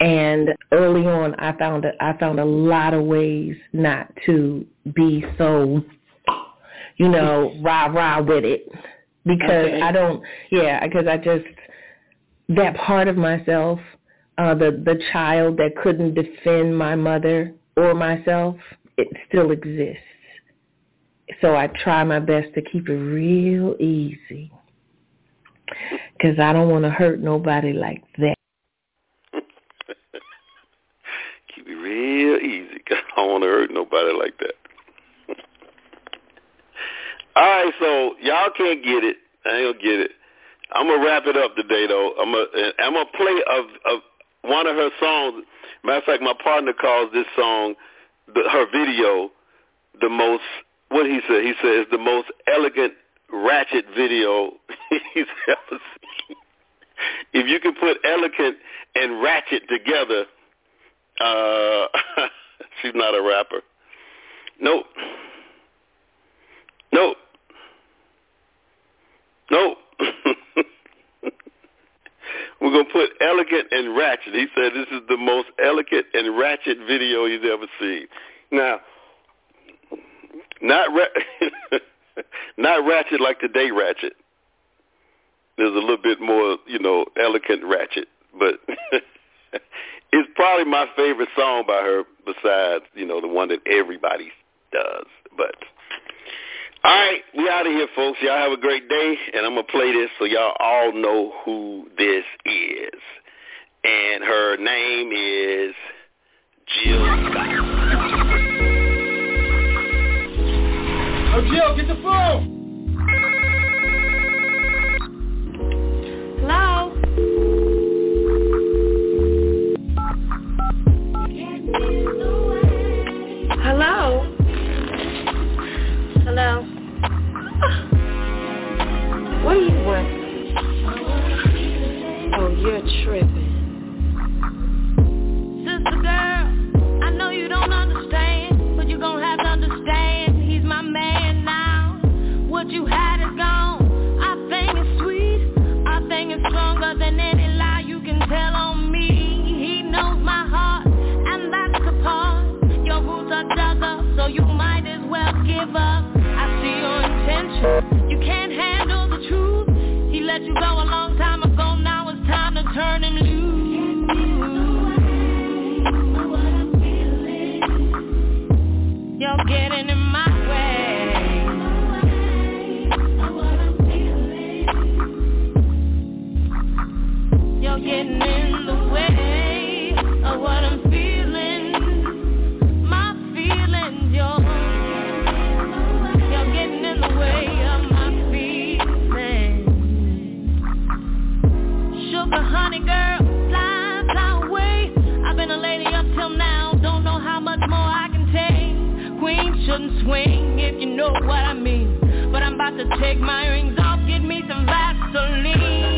And early on, I found a, I found a lot of ways not to be so, you know, rah rah with it because okay. I don't, yeah, because I just that part of myself, uh, the the child that couldn't defend my mother or myself, it still exists. So I try my best to keep it real easy because I don't want to hurt nobody like that. Keep it real easy because I don't want to hurt nobody like that. All right, so y'all can't get it. I ain't gonna get it. I'm gonna wrap it up today, though. I'm gonna I'm gonna play of of one of her songs. Matter of fact, my partner calls this song the, her video the most what he said. He said it's the most elegant ratchet video he's ever seen. If you can put elegant and ratchet together, uh, she's not a rapper. Nope. Nope. Nope. We're going to put elegant and ratchet. He said this is the most elegant and ratchet video he's ever seen. Now, not ra- not ratchet like today ratchet. There's a little bit more, you know, elegant ratchet, but it's probably my favorite song by her besides, you know, the one that everybody does. But all right, we out of here, folks. Y'all have a great day, and I'm gonna play this so y'all all know who this is. And her name is Jill Oh, Jill, get the phone. Hello. Hello. Hello. What do you want? Oh, you're tripping. Sister girl, I know you don't understand, but you're gonna have to understand. He's my man now. What you had is gone. Our thing is sweet. Our thing is stronger than any lie you can tell on me. He knows my heart, and that's the part. Your roots are dug up, so you might as well give up. I see your intention. You can't handle truth. He let you go a long time ago. Now it's time to turn him loose. You're getting in my way. You're getting in shouldn't swing if you know what I mean. But I'm about to take my rings off, get me some Vaseline.